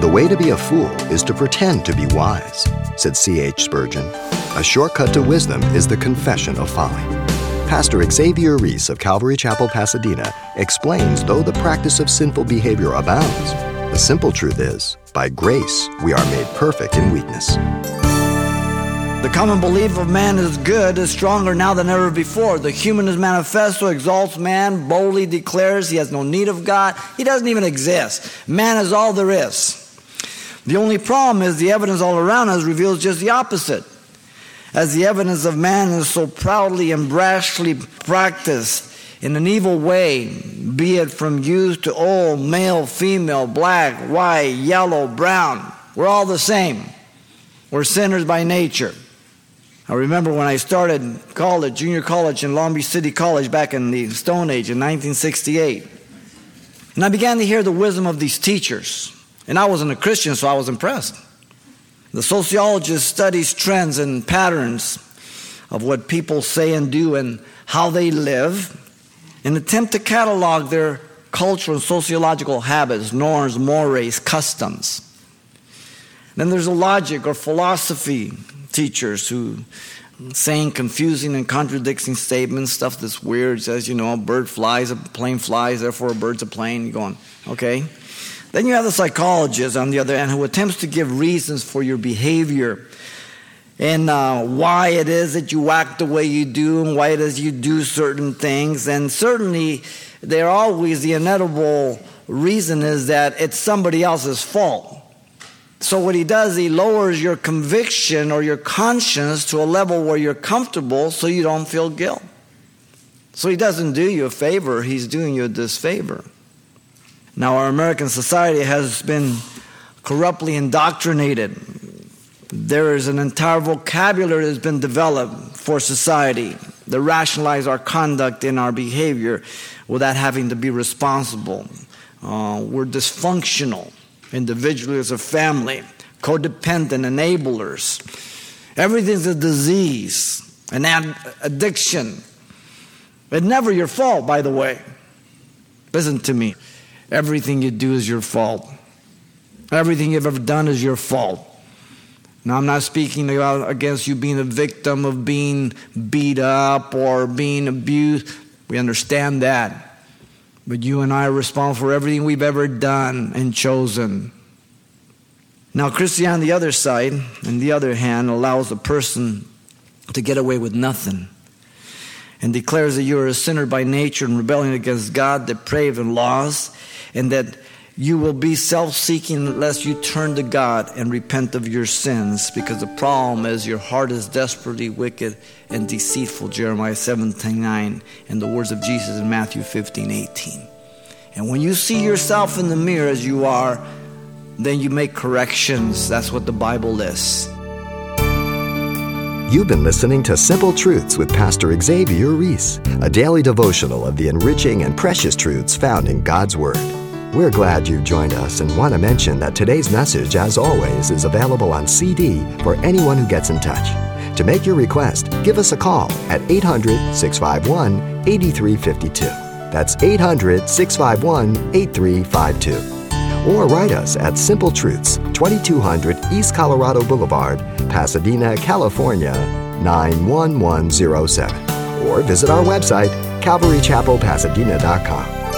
The way to be a fool is to pretend to be wise, said C.H. Spurgeon. A shortcut to wisdom is the confession of folly. Pastor Xavier Reese of Calvary Chapel, Pasadena explains though the practice of sinful behavior abounds, the simple truth is, by grace, we are made perfect in weakness. The common belief of man is good is stronger now than ever before. The humanist manifesto exalts man, boldly declares he has no need of God. He doesn't even exist. Man is all there is. The only problem is the evidence all around us reveals just the opposite. As the evidence of man is so proudly and brashly practiced in an evil way, be it from youth to old, male, female, black, white, yellow, brown, we're all the same. We're sinners by nature. I remember when I started college, junior college in Long Beach City College back in the Stone Age in 1968. And I began to hear the wisdom of these teachers. And I wasn't a Christian, so I was impressed. The sociologist studies trends and patterns of what people say and do and how they live and attempt to catalog their cultural and sociological habits, norms, mores, customs. Then there's a logic or philosophy teachers who saying confusing and contradicting statements, stuff that's weird, says, you know, a bird flies, a plane flies, therefore a bird's a plane. You're going, okay. Then you have the psychologist on the other end who attempts to give reasons for your behavior and uh, why it is that you act the way you do and why it is you do certain things. And certainly, they're always the inevitable reason is that it's somebody else's fault. So, what he does, he lowers your conviction or your conscience to a level where you're comfortable so you don't feel guilt. So, he doesn't do you a favor, he's doing you a disfavor. Now, our American society has been corruptly indoctrinated. There is an entire vocabulary that's been developed for society that rationalize our conduct and our behavior without having to be responsible. Uh, we're dysfunctional individually as a family, codependent enablers. Everything's a disease, an ad- addiction. It's never your fault, by the way. Listen to me. Everything you do is your fault. Everything you've ever done is your fault. Now, I'm not speaking about against you being a victim of being beat up or being abused. We understand that. But you and I are responsible for everything we've ever done and chosen. Now, Christianity, on the other side, on the other hand, allows a person to get away with nothing and declares that you are a sinner by nature and rebelling against God, depraved and lost, and that you will be self seeking unless you turn to God and repent of your sins because the problem is your heart is desperately wicked and deceitful. Jeremiah 17 9, and the words of Jesus in Matthew 15 18. And when you see yourself in the mirror as you are, then you make corrections. That's what the Bible is. You've been listening to Simple Truths with Pastor Xavier Reese, a daily devotional of the enriching and precious truths found in God's Word. We're glad you've joined us and want to mention that today's message, as always, is available on CD for anyone who gets in touch. To make your request, give us a call at 800 651 8352. That's 800 651 8352. Or write us at Simple Truths, 2200 East Colorado Boulevard, Pasadena, California, 91107. Or visit our website, calvarychapelpasadena.com.